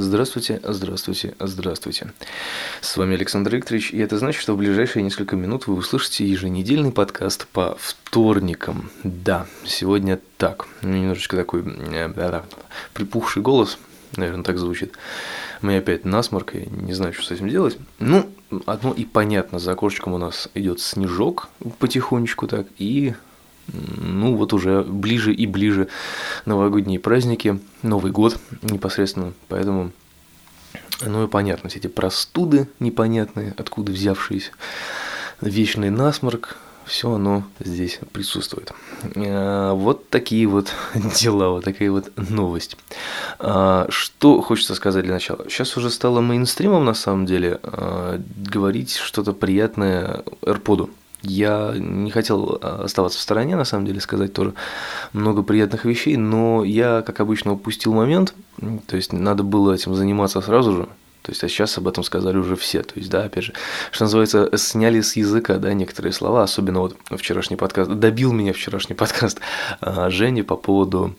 Здравствуйте, здравствуйте, здравствуйте. С вами Александр Викторович, и это значит, что в ближайшие несколько минут вы услышите еженедельный подкаст по вторникам. Да, сегодня так. Немножечко такой э, припухший голос, наверное, так звучит. У меня опять насморк, я не знаю, что с этим делать. Ну, одно и понятно, за окошечком у нас идет снежок потихонечку так, и ну вот уже ближе и ближе новогодние праздники, Новый год непосредственно, поэтому ну и понятно, все эти простуды непонятные, откуда взявшиеся, вечный насморк, все оно здесь присутствует. А, вот такие вот дела, вот такая вот новость. А, что хочется сказать для начала? Сейчас уже стало мейнстримом на самом деле а, говорить что-то приятное AirPod'у. Я не хотел оставаться в стороне, на самом деле, сказать тоже много приятных вещей, но я, как обычно, упустил момент, то есть надо было этим заниматься сразу же, то есть, а сейчас об этом сказали уже все. То есть, да, опять же, что называется, сняли с языка, да, некоторые слова, особенно вот вчерашний подкаст, добил меня вчерашний подкаст а, Жени по поводу,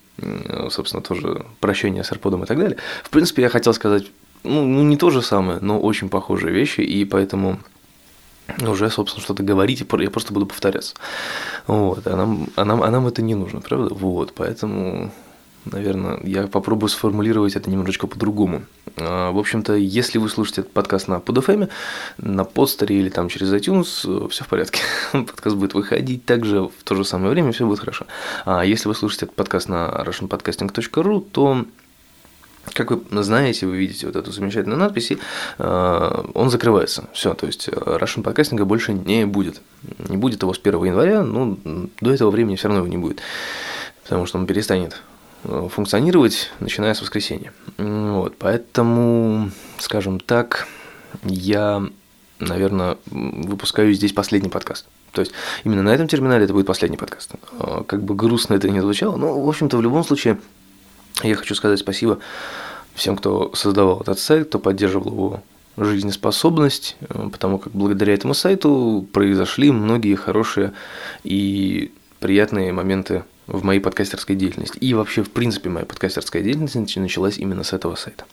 собственно, тоже прощения с Арподом и так далее. В принципе, я хотел сказать, ну, ну, не то же самое, но очень похожие вещи, и поэтому уже, собственно, что-то говорить, я просто буду повторяться. Вот, а нам, а, нам, а нам это не нужно, правда? Вот, поэтому наверное, я попробую сформулировать это немножечко по-другому. А, в общем-то, если вы слушаете этот подкаст на PodFM, на подстере или там через iTunes, все в порядке. Подкаст будет выходить также в то же самое время, все будет хорошо. А если вы слушаете этот подкаст на russianpodcasting.ru, то как вы знаете, вы видите вот эту замечательную надпись, и э, он закрывается. Все, то есть Russian подкастинга больше не будет. Не будет его с 1 января, но до этого времени все равно его не будет. Потому что он перестанет Э, функционировать, начиная с воскресенья. Вот, поэтому, скажем так, я, наверное, выпускаю здесь последний подкаст. То есть именно на этом терминале это будет последний подкаст. Э, как бы грустно это не звучало, но, в общем-то, в любом случае, я хочу сказать спасибо всем, кто создавал этот сайт, кто поддерживал его жизнеспособность, э, потому как благодаря этому сайту произошли многие хорошие и приятные моменты в моей подкастерской деятельности. И вообще, в принципе, моя подкастерская деятельность началась именно с этого сайта.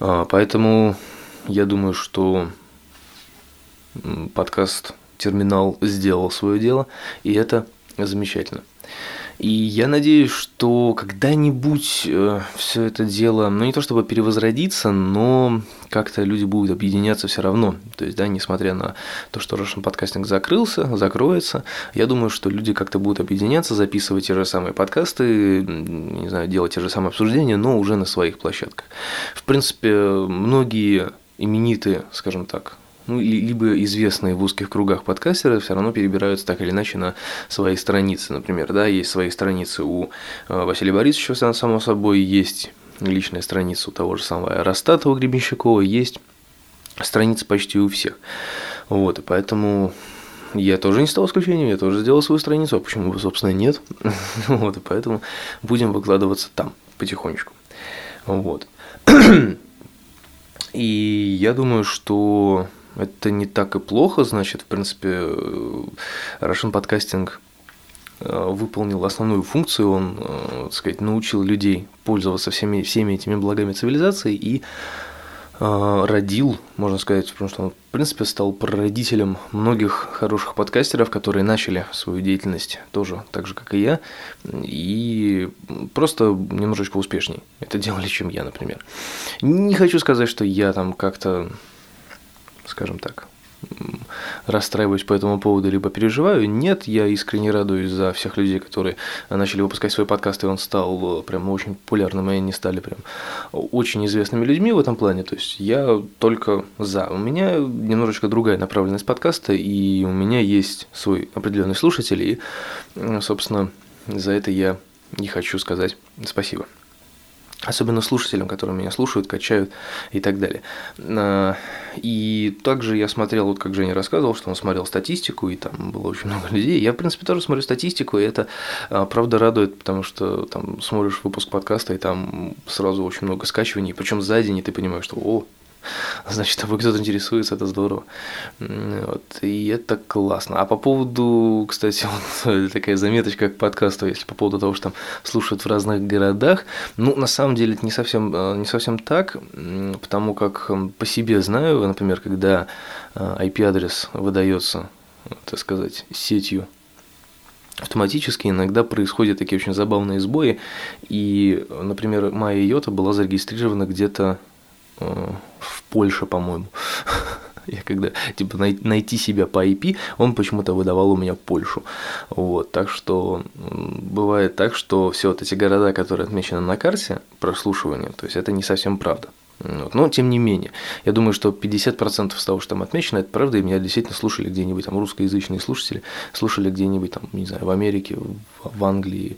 А, поэтому я думаю, что подкаст «Терминал» сделал свое дело, и это замечательно. И я надеюсь, что когда-нибудь э, все это дело, ну не то чтобы перевозродиться, но как-то люди будут объединяться все равно. То есть, да, несмотря на то, что Russian подкастинг закрылся, закроется, я думаю, что люди как-то будут объединяться, записывать те же самые подкасты, не знаю, делать те же самые обсуждения, но уже на своих площадках. В принципе, многие именитые, скажем так, ну, либо известные в узких кругах подкастеры все равно перебираются так или иначе на свои страницы. Например, да, есть свои страницы у э, Василия Борисовича, само собой, есть личная страница у того же самого Ростатова Гребенщикова, есть страница почти у всех. Вот, и поэтому я тоже не стал исключением, я тоже сделал свою страницу, а почему бы, собственно, нет. вот, и поэтому будем выкладываться там потихонечку. Вот. и я думаю, что это не так и плохо, значит, в принципе, Russian Podcasting э, выполнил основную функцию, он, э, так сказать, научил людей пользоваться всеми, всеми этими благами цивилизации и э, родил, можно сказать, потому что он, в принципе, стал прародителем многих хороших подкастеров, которые начали свою деятельность тоже так же, как и я, и просто немножечко успешнее это делали, чем я, например. Не хочу сказать, что я там как-то скажем так, расстраиваюсь по этому поводу, либо переживаю. Нет, я искренне радуюсь за всех людей, которые начали выпускать свои подкасты, и он стал прям очень популярным, и они стали прям очень известными людьми в этом плане. То есть я только за. У меня немножечко другая направленность подкаста, и у меня есть свой определенный слушатель, и, собственно, за это я не хочу сказать спасибо особенно слушателям, которые меня слушают, качают и так далее. А, и также я смотрел, вот как Женя рассказывал, что он смотрел статистику, и там было очень много людей. Я, в принципе, тоже смотрю статистику, и это, а, правда, радует, потому что там смотришь выпуск подкаста, и там сразу очень много скачиваний, причем за день, и ты понимаешь, что, о, значит, тобой кто-то интересуется, это здорово. Вот, и это классно. А по поводу, кстати, вот такая заметочка к подкасту, если по поводу того, что там слушают в разных городах, ну, на самом деле это не совсем, э, не совсем так, потому как по себе знаю, например, когда IP-адрес э, выдается, так сказать, сетью автоматически иногда происходят такие очень забавные сбои. И, например, моя йота была зарегистрирована где-то э, в Польше, по-моему. Я когда, типа, найти себя по IP, он почему-то выдавал у меня Польшу. Вот, так что бывает так, что все вот эти города, которые отмечены на карте прослушивания, то есть это не совсем правда. Вот. Но тем не менее, я думаю, что 50% из того, что там отмечено, это правда, и меня действительно слушали где-нибудь, там русскоязычные слушатели, слушали где-нибудь там, не знаю, в Америке, в Англии,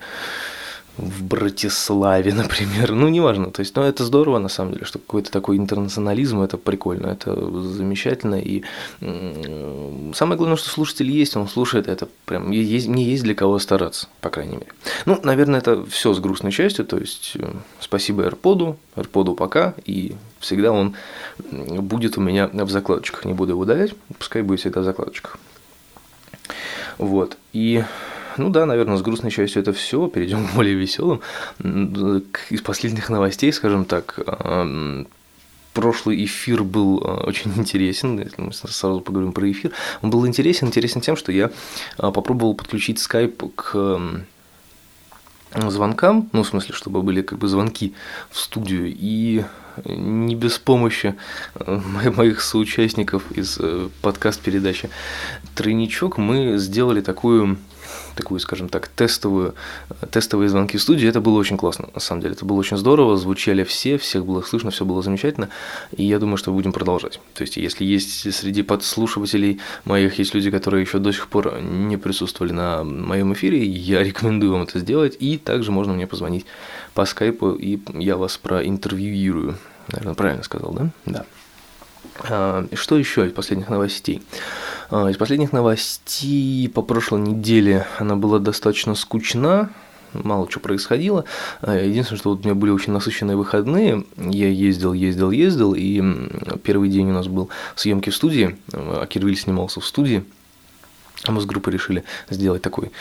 в Братиславе, например. Ну, неважно. То есть, ну, это здорово, на самом деле, что какой-то такой интернационализм, это прикольно, это замечательно. И самое главное, что слушатель есть, он слушает это прям, есть, мне есть для кого стараться, по крайней мере. Ну, наверное, это все с грустной частью, то есть, э, спасибо AirPod, AirPod пока, и всегда он будет у меня в закладочках, не буду его удалять, пускай будет всегда в закладочках. Вот, и ну да, наверное, с грустной частью это все. Перейдем к более веселым. Из последних новостей, скажем так, прошлый эфир был а, очень интересен, если мы сразу поговорим про эфир, он был интересен, интересен тем, что я а, попробовал подключить скайп к звонкам, ну, в смысле, чтобы были как бы звонки в студию, и не без помощи а, моих соучастников из э, подкаст-передачи «Тройничок» мы сделали такую такую, скажем так, тестовую, тестовые звонки в студии. Это было очень классно, на самом деле. Это было очень здорово, звучали все, всех было слышно, все было замечательно. И я думаю, что будем продолжать. То есть, если есть среди подслушивателей моих есть люди, которые еще до сих пор не присутствовали на моем эфире, я рекомендую вам это сделать. И также можно мне позвонить по скайпу, и я вас проинтервьюирую. Наверное, правильно сказал, да? Да. А, что еще из последних новостей? А, из последних новостей по прошлой неделе она была достаточно скучна, мало что происходило. А, единственное, что вот у меня были очень насыщенные выходные. Я ездил, ездил, ездил, и первый день у нас был съемки в студии. А Кирвиль снимался в студии. Мы с группой решили сделать такой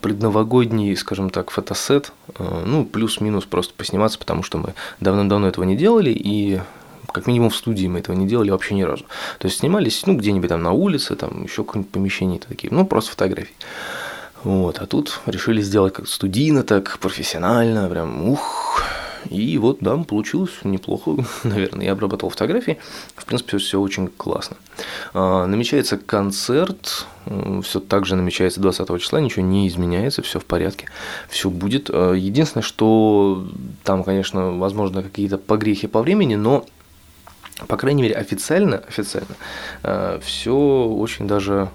предновогодний, скажем так, фотосет, ну, плюс-минус просто посниматься, потому что мы давно-давно этого не делали, и как минимум в студии мы этого не делали вообще ни разу. То есть снимались, ну, где-нибудь там на улице, там еще какое-нибудь помещение такие, ну, просто фотографии. Вот, а тут решили сделать как студийно, так профессионально, прям ух. И вот, да, получилось неплохо, наверное. Я обрабатывал фотографии, в принципе, все очень классно. А, намечается концерт, все так же намечается 20 числа, ничего не изменяется, все в порядке, все будет. А, единственное, что там, конечно, возможно, какие-то погрехи по времени, но по крайней мере, официально, официально э, все очень даже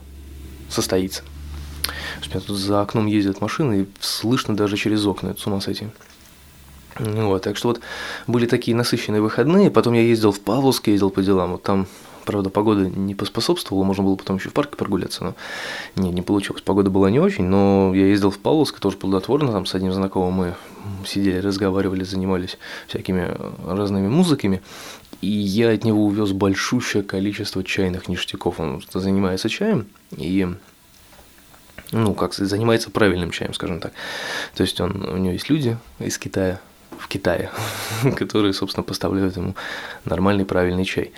состоится. У меня тут за окном ездят машины, и слышно даже через окна, это с ума сойти. Вот, так что вот были такие насыщенные выходные, потом я ездил в Павловск, ездил по делам, вот там Правда, погода не поспособствовала, можно было потом еще в парке прогуляться, но не, не получилось. Погода была не очень, но я ездил в Павловск, тоже плодотворно, там с одним знакомым мы сидели, разговаривали, занимались всякими разными музыками, и я от него увез большущее количество чайных ништяков. Он занимается чаем, и ну, как занимается правильным чаем, скажем так. То есть он, у него есть люди из Китая, в Китае, которые, собственно, поставляют ему нормальный, правильный чай.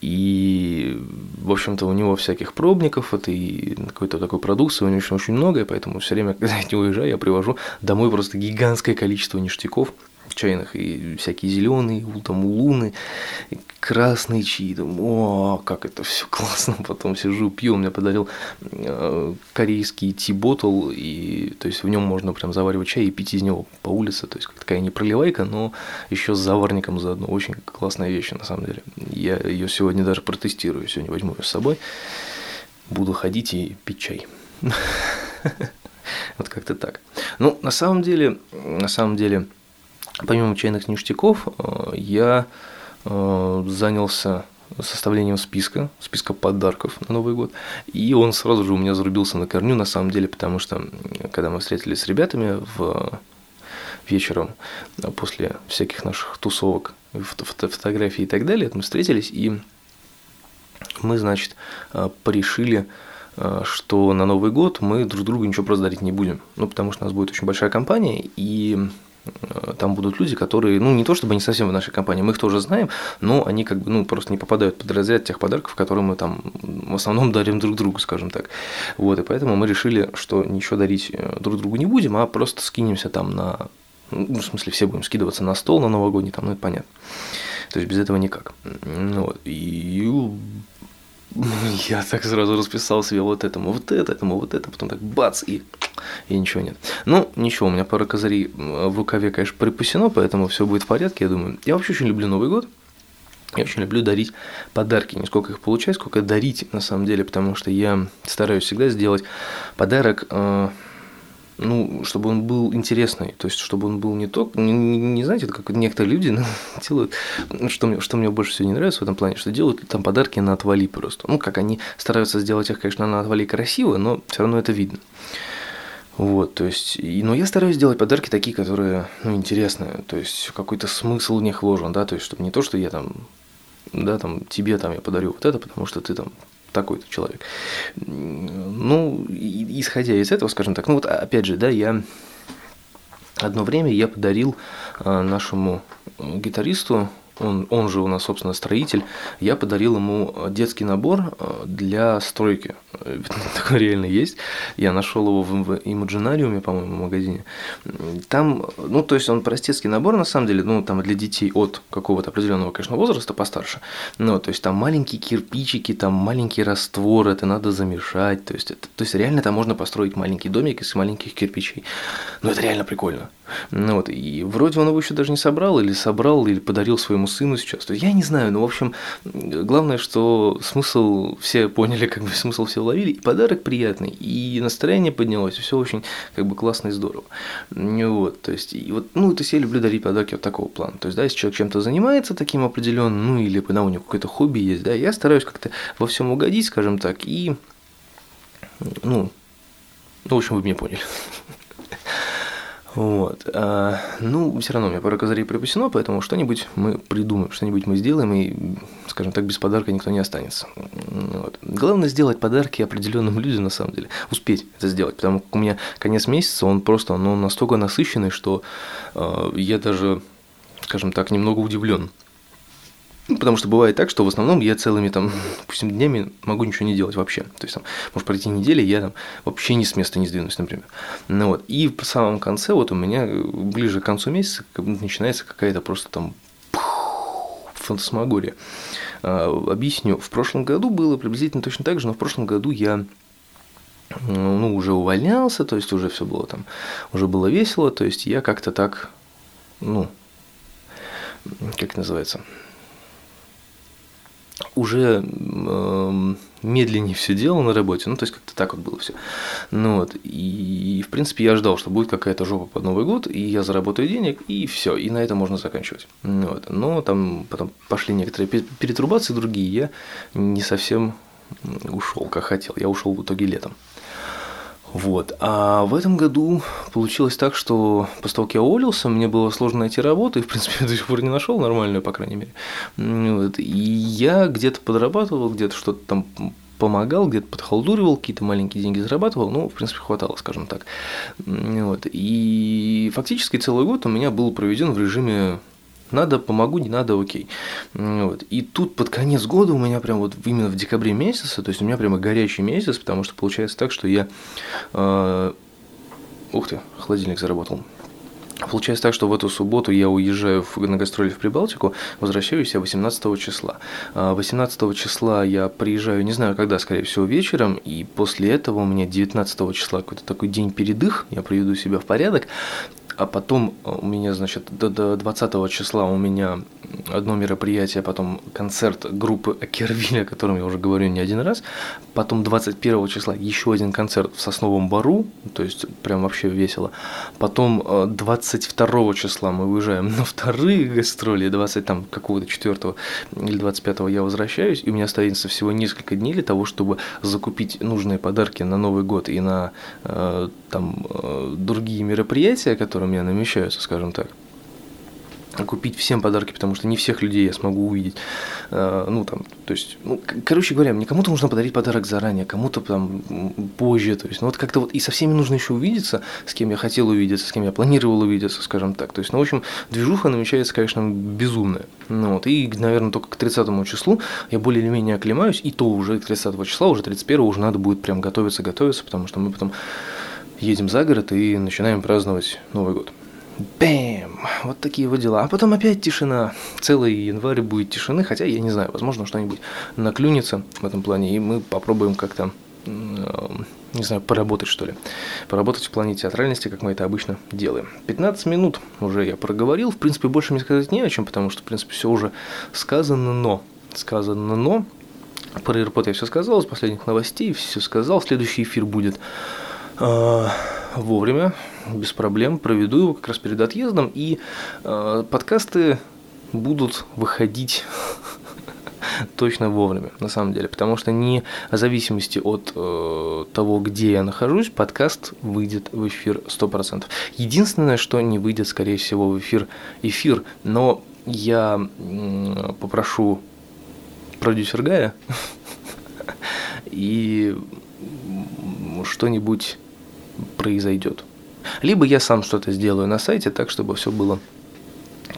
И, в общем-то, у него всяких пробников, это и какой-то такой продукции, у него очень, очень много, поэтому все время, когда я не уезжаю, я привожу домой просто гигантское количество ништяков, чайных, и всякие зеленые, там луны, красные чаи, там, о, как это все классно, потом сижу, пью, он мне подарил э, корейский ти-ботл, и, то есть, в нем можно прям заваривать чай и пить из него по улице, то есть, такая не проливайка, но еще с заварником заодно, очень классная вещь, на самом деле, я ее сегодня даже протестирую, сегодня возьму ее с собой, буду ходить и пить чай. Вот как-то так. Ну, на самом деле, на самом деле, Помимо чайных ништяков, э, я э, занялся составлением списка, списка подарков на Новый год. И он сразу же у меня зарубился на корню, на самом деле, потому что, когда мы встретились с ребятами в вечером после всяких наших тусовок фото фотографии и так далее. Мы встретились, и мы, значит, порешили что на Новый год мы друг другу ничего просто дарить не будем. Ну, потому что у нас будет очень большая компания, и Э, там будут люди, которые, ну, не то чтобы они совсем в нашей компании, мы их тоже знаем, но они как бы, ну, просто не попадают под разряд тех подарков, которые мы там в основном дарим друг другу, скажем так. Вот, и поэтому мы решили, что ничего дарить э, друг другу не будем, а просто скинемся там на, ну, в смысле, все будем скидываться на стол на новогодний, там, ну, это понятно. То есть без этого никак. Ну, вот. И я так сразу расписал себе вот этому, вот это, этому, вот это, потом так бац, и, и ничего нет. Ну, ничего, у меня пара козырей в рукаве, конечно, припасено, поэтому все будет в порядке, я думаю. Я вообще очень люблю Новый год. Я очень люблю дарить подарки, не сколько их получать, сколько дарить на самом деле, потому что я стараюсь всегда сделать подарок э, ну, чтобы он был интересный, то есть, чтобы он был не только, не, не, не знаете, как некоторые люди ну, делают, что мне, что мне больше всего не нравится в этом плане, что делают там подарки на отвали просто. Ну, как они стараются сделать их, конечно, на отвали красиво, но все равно это видно. Вот, то есть, и, но я стараюсь делать подарки такие, которые, ну, интересные, то есть, какой-то смысл в них вложен, да, то есть, чтобы не то, что я там, да, там, тебе там я подарю вот это, потому что ты там такой-то человек. Ну, исходя из этого, скажем так, ну вот опять же, да, я одно время я подарил а, нашему гитаристу он, он же у нас, собственно, строитель, я подарил ему детский набор э, для стройки. Такой реально есть. Я нашел его в Imaginarium, по-моему, магазине. Там, ну, то есть он простецкий набор, на самом деле, ну, там для детей от какого-то определенного, конечно, возраста постарше. Ну, то есть там маленькие кирпичики, там маленький раствор, это надо замешать. То есть, это, то есть реально там можно построить маленький домик из маленьких кирпичей. Ну, это реально прикольно. Ну, вот, и вроде он его еще даже не собрал, или собрал, или подарил своему сыну сейчас. То есть я не знаю, но в общем, главное, что смысл все поняли, как бы смысл все уловили, и подарок приятный, и настроение поднялось, и все очень как бы классно и здорово. Вот, то есть, и вот, ну, то есть я люблю дарить подарки вот такого плана. То есть, да, если человек чем-то занимается таким определенным, ну, или да, у него какое-то хобби есть, да, я стараюсь как-то во всем угодить, скажем так, и, ну, ну, в общем, вы меня поняли. Вот. А, ну, все равно у меня пара козырей припасено, поэтому что-нибудь мы придумаем, что-нибудь мы сделаем, и, скажем так, без подарка никто не останется. Вот. Главное сделать подарки определенным людям, на самом деле, успеть это сделать, потому что у меня конец месяца, он просто ну, настолько насыщенный, что э, я даже, скажем так, немного удивлен. Ну, потому что бывает так, что в основном я целыми там, допустим, днями могу ничего не делать вообще. То есть там может пройти неделя, я там вообще ни с места не сдвинусь, например. Ну вот. И в самом конце, вот у меня ближе к концу месяца начинается какая-то просто там фантасмагория. А, объясню. В прошлом году было приблизительно точно так же, но в прошлом году я ну, уже увольнялся, то есть уже все было там, уже было весело, то есть я как-то так, ну, как это называется, уже э, медленнее все делал на работе, ну, то есть как-то так вот было все. Ну вот, и, в принципе я ждал, что будет какая-то жопа под Новый год, и я заработаю денег, и все, и на этом можно заканчивать. Ну, вот. Но там потом пошли некоторые перетрубации другие, я не совсем ушел, как хотел, я ушел в итоге летом. Вот. А в этом году получилось так, что после того, как я уволился, мне было сложно найти работу, и, в принципе, я до сих пор не нашел нормальную, по крайней мере. Вот. И я где-то подрабатывал, где-то что-то там помогал, где-то подхалдуривал, какие-то маленькие деньги зарабатывал, ну, в принципе, хватало, скажем так. Вот. И фактически целый год у меня был проведен в режиме надо, помогу, не надо, окей. Вот. И тут под конец года у меня прям вот именно в декабре месяце, то есть у меня прямо горячий месяц, потому что получается так, что я... Э, ух ты, холодильник заработал. Получается так, что в эту субботу я уезжаю на гастроли в Прибалтику, возвращаюсь я 18 числа. 18 а, числа я приезжаю, не знаю когда, скорее всего, вечером, и после этого у меня 19 числа какой-то такой день передых, я приведу себя в порядок, а потом у меня, значит, до 20 числа у меня одно мероприятие, потом концерт группы Акервилля, о котором я уже говорю не один раз, потом 21 числа еще один концерт в Сосновом Бару, то есть прям вообще весело, потом 22 э, числа мы уезжаем на вторые гастроли, 20 там какого-то 4 или 25 я возвращаюсь, и у меня остается всего несколько дней для того, чтобы закупить нужные подарки на Новый год и на э, там э, другие мероприятия, которые у меня намечаются, скажем так. купить всем подарки, потому что не всех людей я смогу увидеть. Э, ну, там, то есть, ну, короче говоря, мне кому-то нужно подарить подарок заранее, кому-то там позже, то есть, ну, вот как-то вот, и со всеми нужно еще увидеться, с кем я хотел увидеться, с кем я планировал увидеться, скажем так. То есть, ну, в общем, движуха намечается, конечно, безумная. Ну, вот, и, наверное, только к 30 числу я более или менее оклемаюсь, и то уже к 30 числа, уже 31 уже надо будет прям готовиться, готовиться, потому что мы потом едем за город и начинаем праздновать Новый год. Бэм! Вот такие вот дела. А потом опять тишина. Целый январь будет тишины, хотя я не знаю, возможно, что-нибудь наклюнется в этом плане, и мы попробуем как-то не знаю, поработать что ли. Поработать в плане театральности, как мы это обычно делаем. 15 минут уже я проговорил. В принципе, больше мне сказать не о чем, потому что, в принципе, все уже сказано, но. Сказано, но. Про AirPod я все сказал, из последних новостей все сказал. Следующий эфир будет э, вовремя, без проблем, проведу его как раз перед отъездом, и э, подкасты будут выходить точно вовремя, на самом деле, потому что не в зависимости от э, того, где я нахожусь, подкаст выйдет в эфир 100%. Единственное, что не выйдет, скорее всего, в эфир эфир, но я э, попрошу продюсер Гая и что-нибудь произойдет. Либо я сам что-то сделаю на сайте так, чтобы все было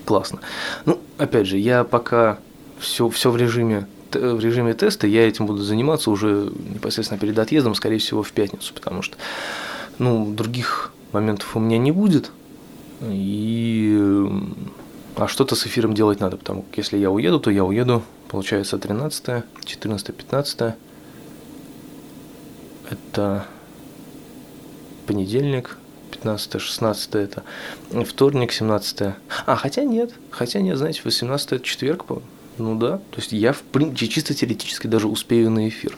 классно. Ну, опять же, я пока все, все в режиме в режиме теста, я этим буду заниматься уже непосредственно перед отъездом, скорее всего, в пятницу, потому что ну, других моментов у меня не будет. И а что-то с эфиром делать надо, потому что если я уеду, то я уеду, получается, 13, 14, 15. Это понедельник, 15 16 это вторник, 17 А, хотя нет, хотя нет, знаете, 18 это четверг, ну да, то есть я в принципе чисто теоретически даже успею на эфир.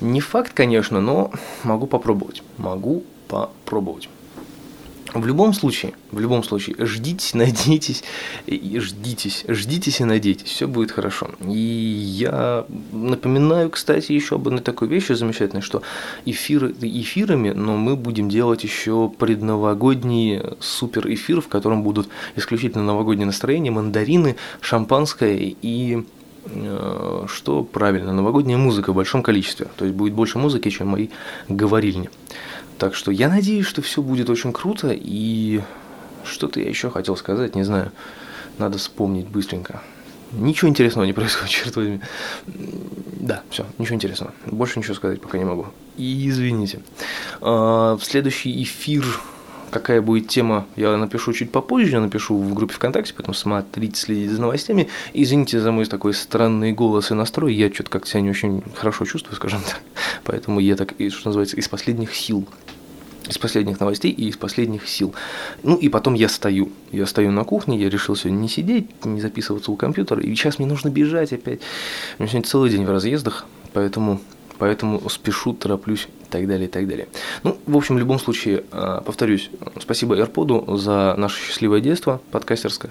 Не факт, конечно, но могу попробовать, могу попробовать. В любом случае, в любом случае, ждите, надейтесь, и ждитесь, ждитесь и надейтесь, все будет хорошо. И я напоминаю, кстати, еще об одной такой вещи замечательной, что эфиры эфирами, но мы будем делать еще предновогодний супер эфир, в котором будут исключительно новогоднее настроение, мандарины, шампанское и э, что правильно, новогодняя музыка в большом количестве. То есть будет больше музыки, чем мои говорильни. Так что я надеюсь, что все будет очень круто. И что-то я еще хотел сказать, не знаю. Надо вспомнить быстренько. Ничего интересного не происходит, черт возьми. Да, все, ничего интересного. Больше ничего сказать пока не могу. И извините. А, в следующий эфир какая будет тема, я напишу чуть попозже, я напишу в группе ВКонтакте, поэтому смотрите, следите за новостями. Извините за мой такой странный голос и настрой, я что-то как-то себя не очень хорошо чувствую, скажем так. Поэтому я так, что называется, из последних сил из последних новостей и из последних сил. Ну и потом я стою. Я стою на кухне, я решил сегодня не сидеть, не записываться у компьютера. И сейчас мне нужно бежать опять. У меня сегодня целый день в разъездах, поэтому, поэтому спешу, тороплюсь и так далее, и так далее. Ну, в общем, в любом случае, а, повторюсь, спасибо AirPod за наше счастливое детство подкастерское.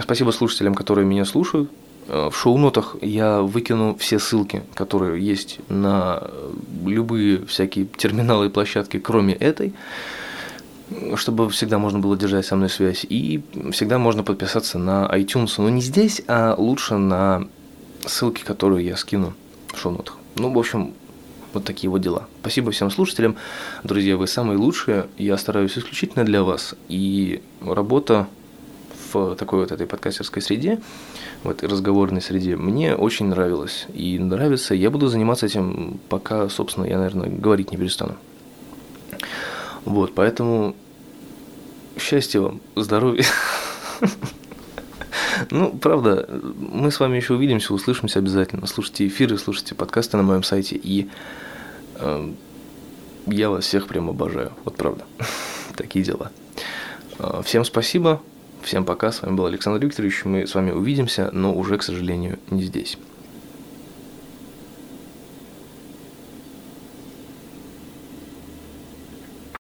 Спасибо слушателям, которые меня слушают. Э, в шоу-нотах я выкину все ссылки, которые есть на любые всякие терминалы и площадки, кроме этой, чтобы всегда можно было держать со мной связь. И всегда можно подписаться на iTunes, но не здесь, а лучше на ссылки, которые я скину в шоу-нотах. Ну, в общем, вот такие вот дела. Спасибо всем слушателям. Друзья, вы самые лучшие. Я стараюсь исключительно для вас. И работа в такой вот этой подкастерской среде, в этой разговорной среде, мне очень нравилось. И нравится, я буду заниматься этим, пока, собственно, я, наверное, говорить не перестану. Вот, поэтому счастья вам, здоровья. Ну, правда, мы с вами еще увидимся, услышимся обязательно. Слушайте эфиры, слушайте подкасты на моем сайте. И э, я вас всех прям обожаю. Вот правда. Такие дела. Э, всем спасибо. Всем пока, с вами был Александр Викторович, мы с вами увидимся, но уже, к сожалению, не здесь.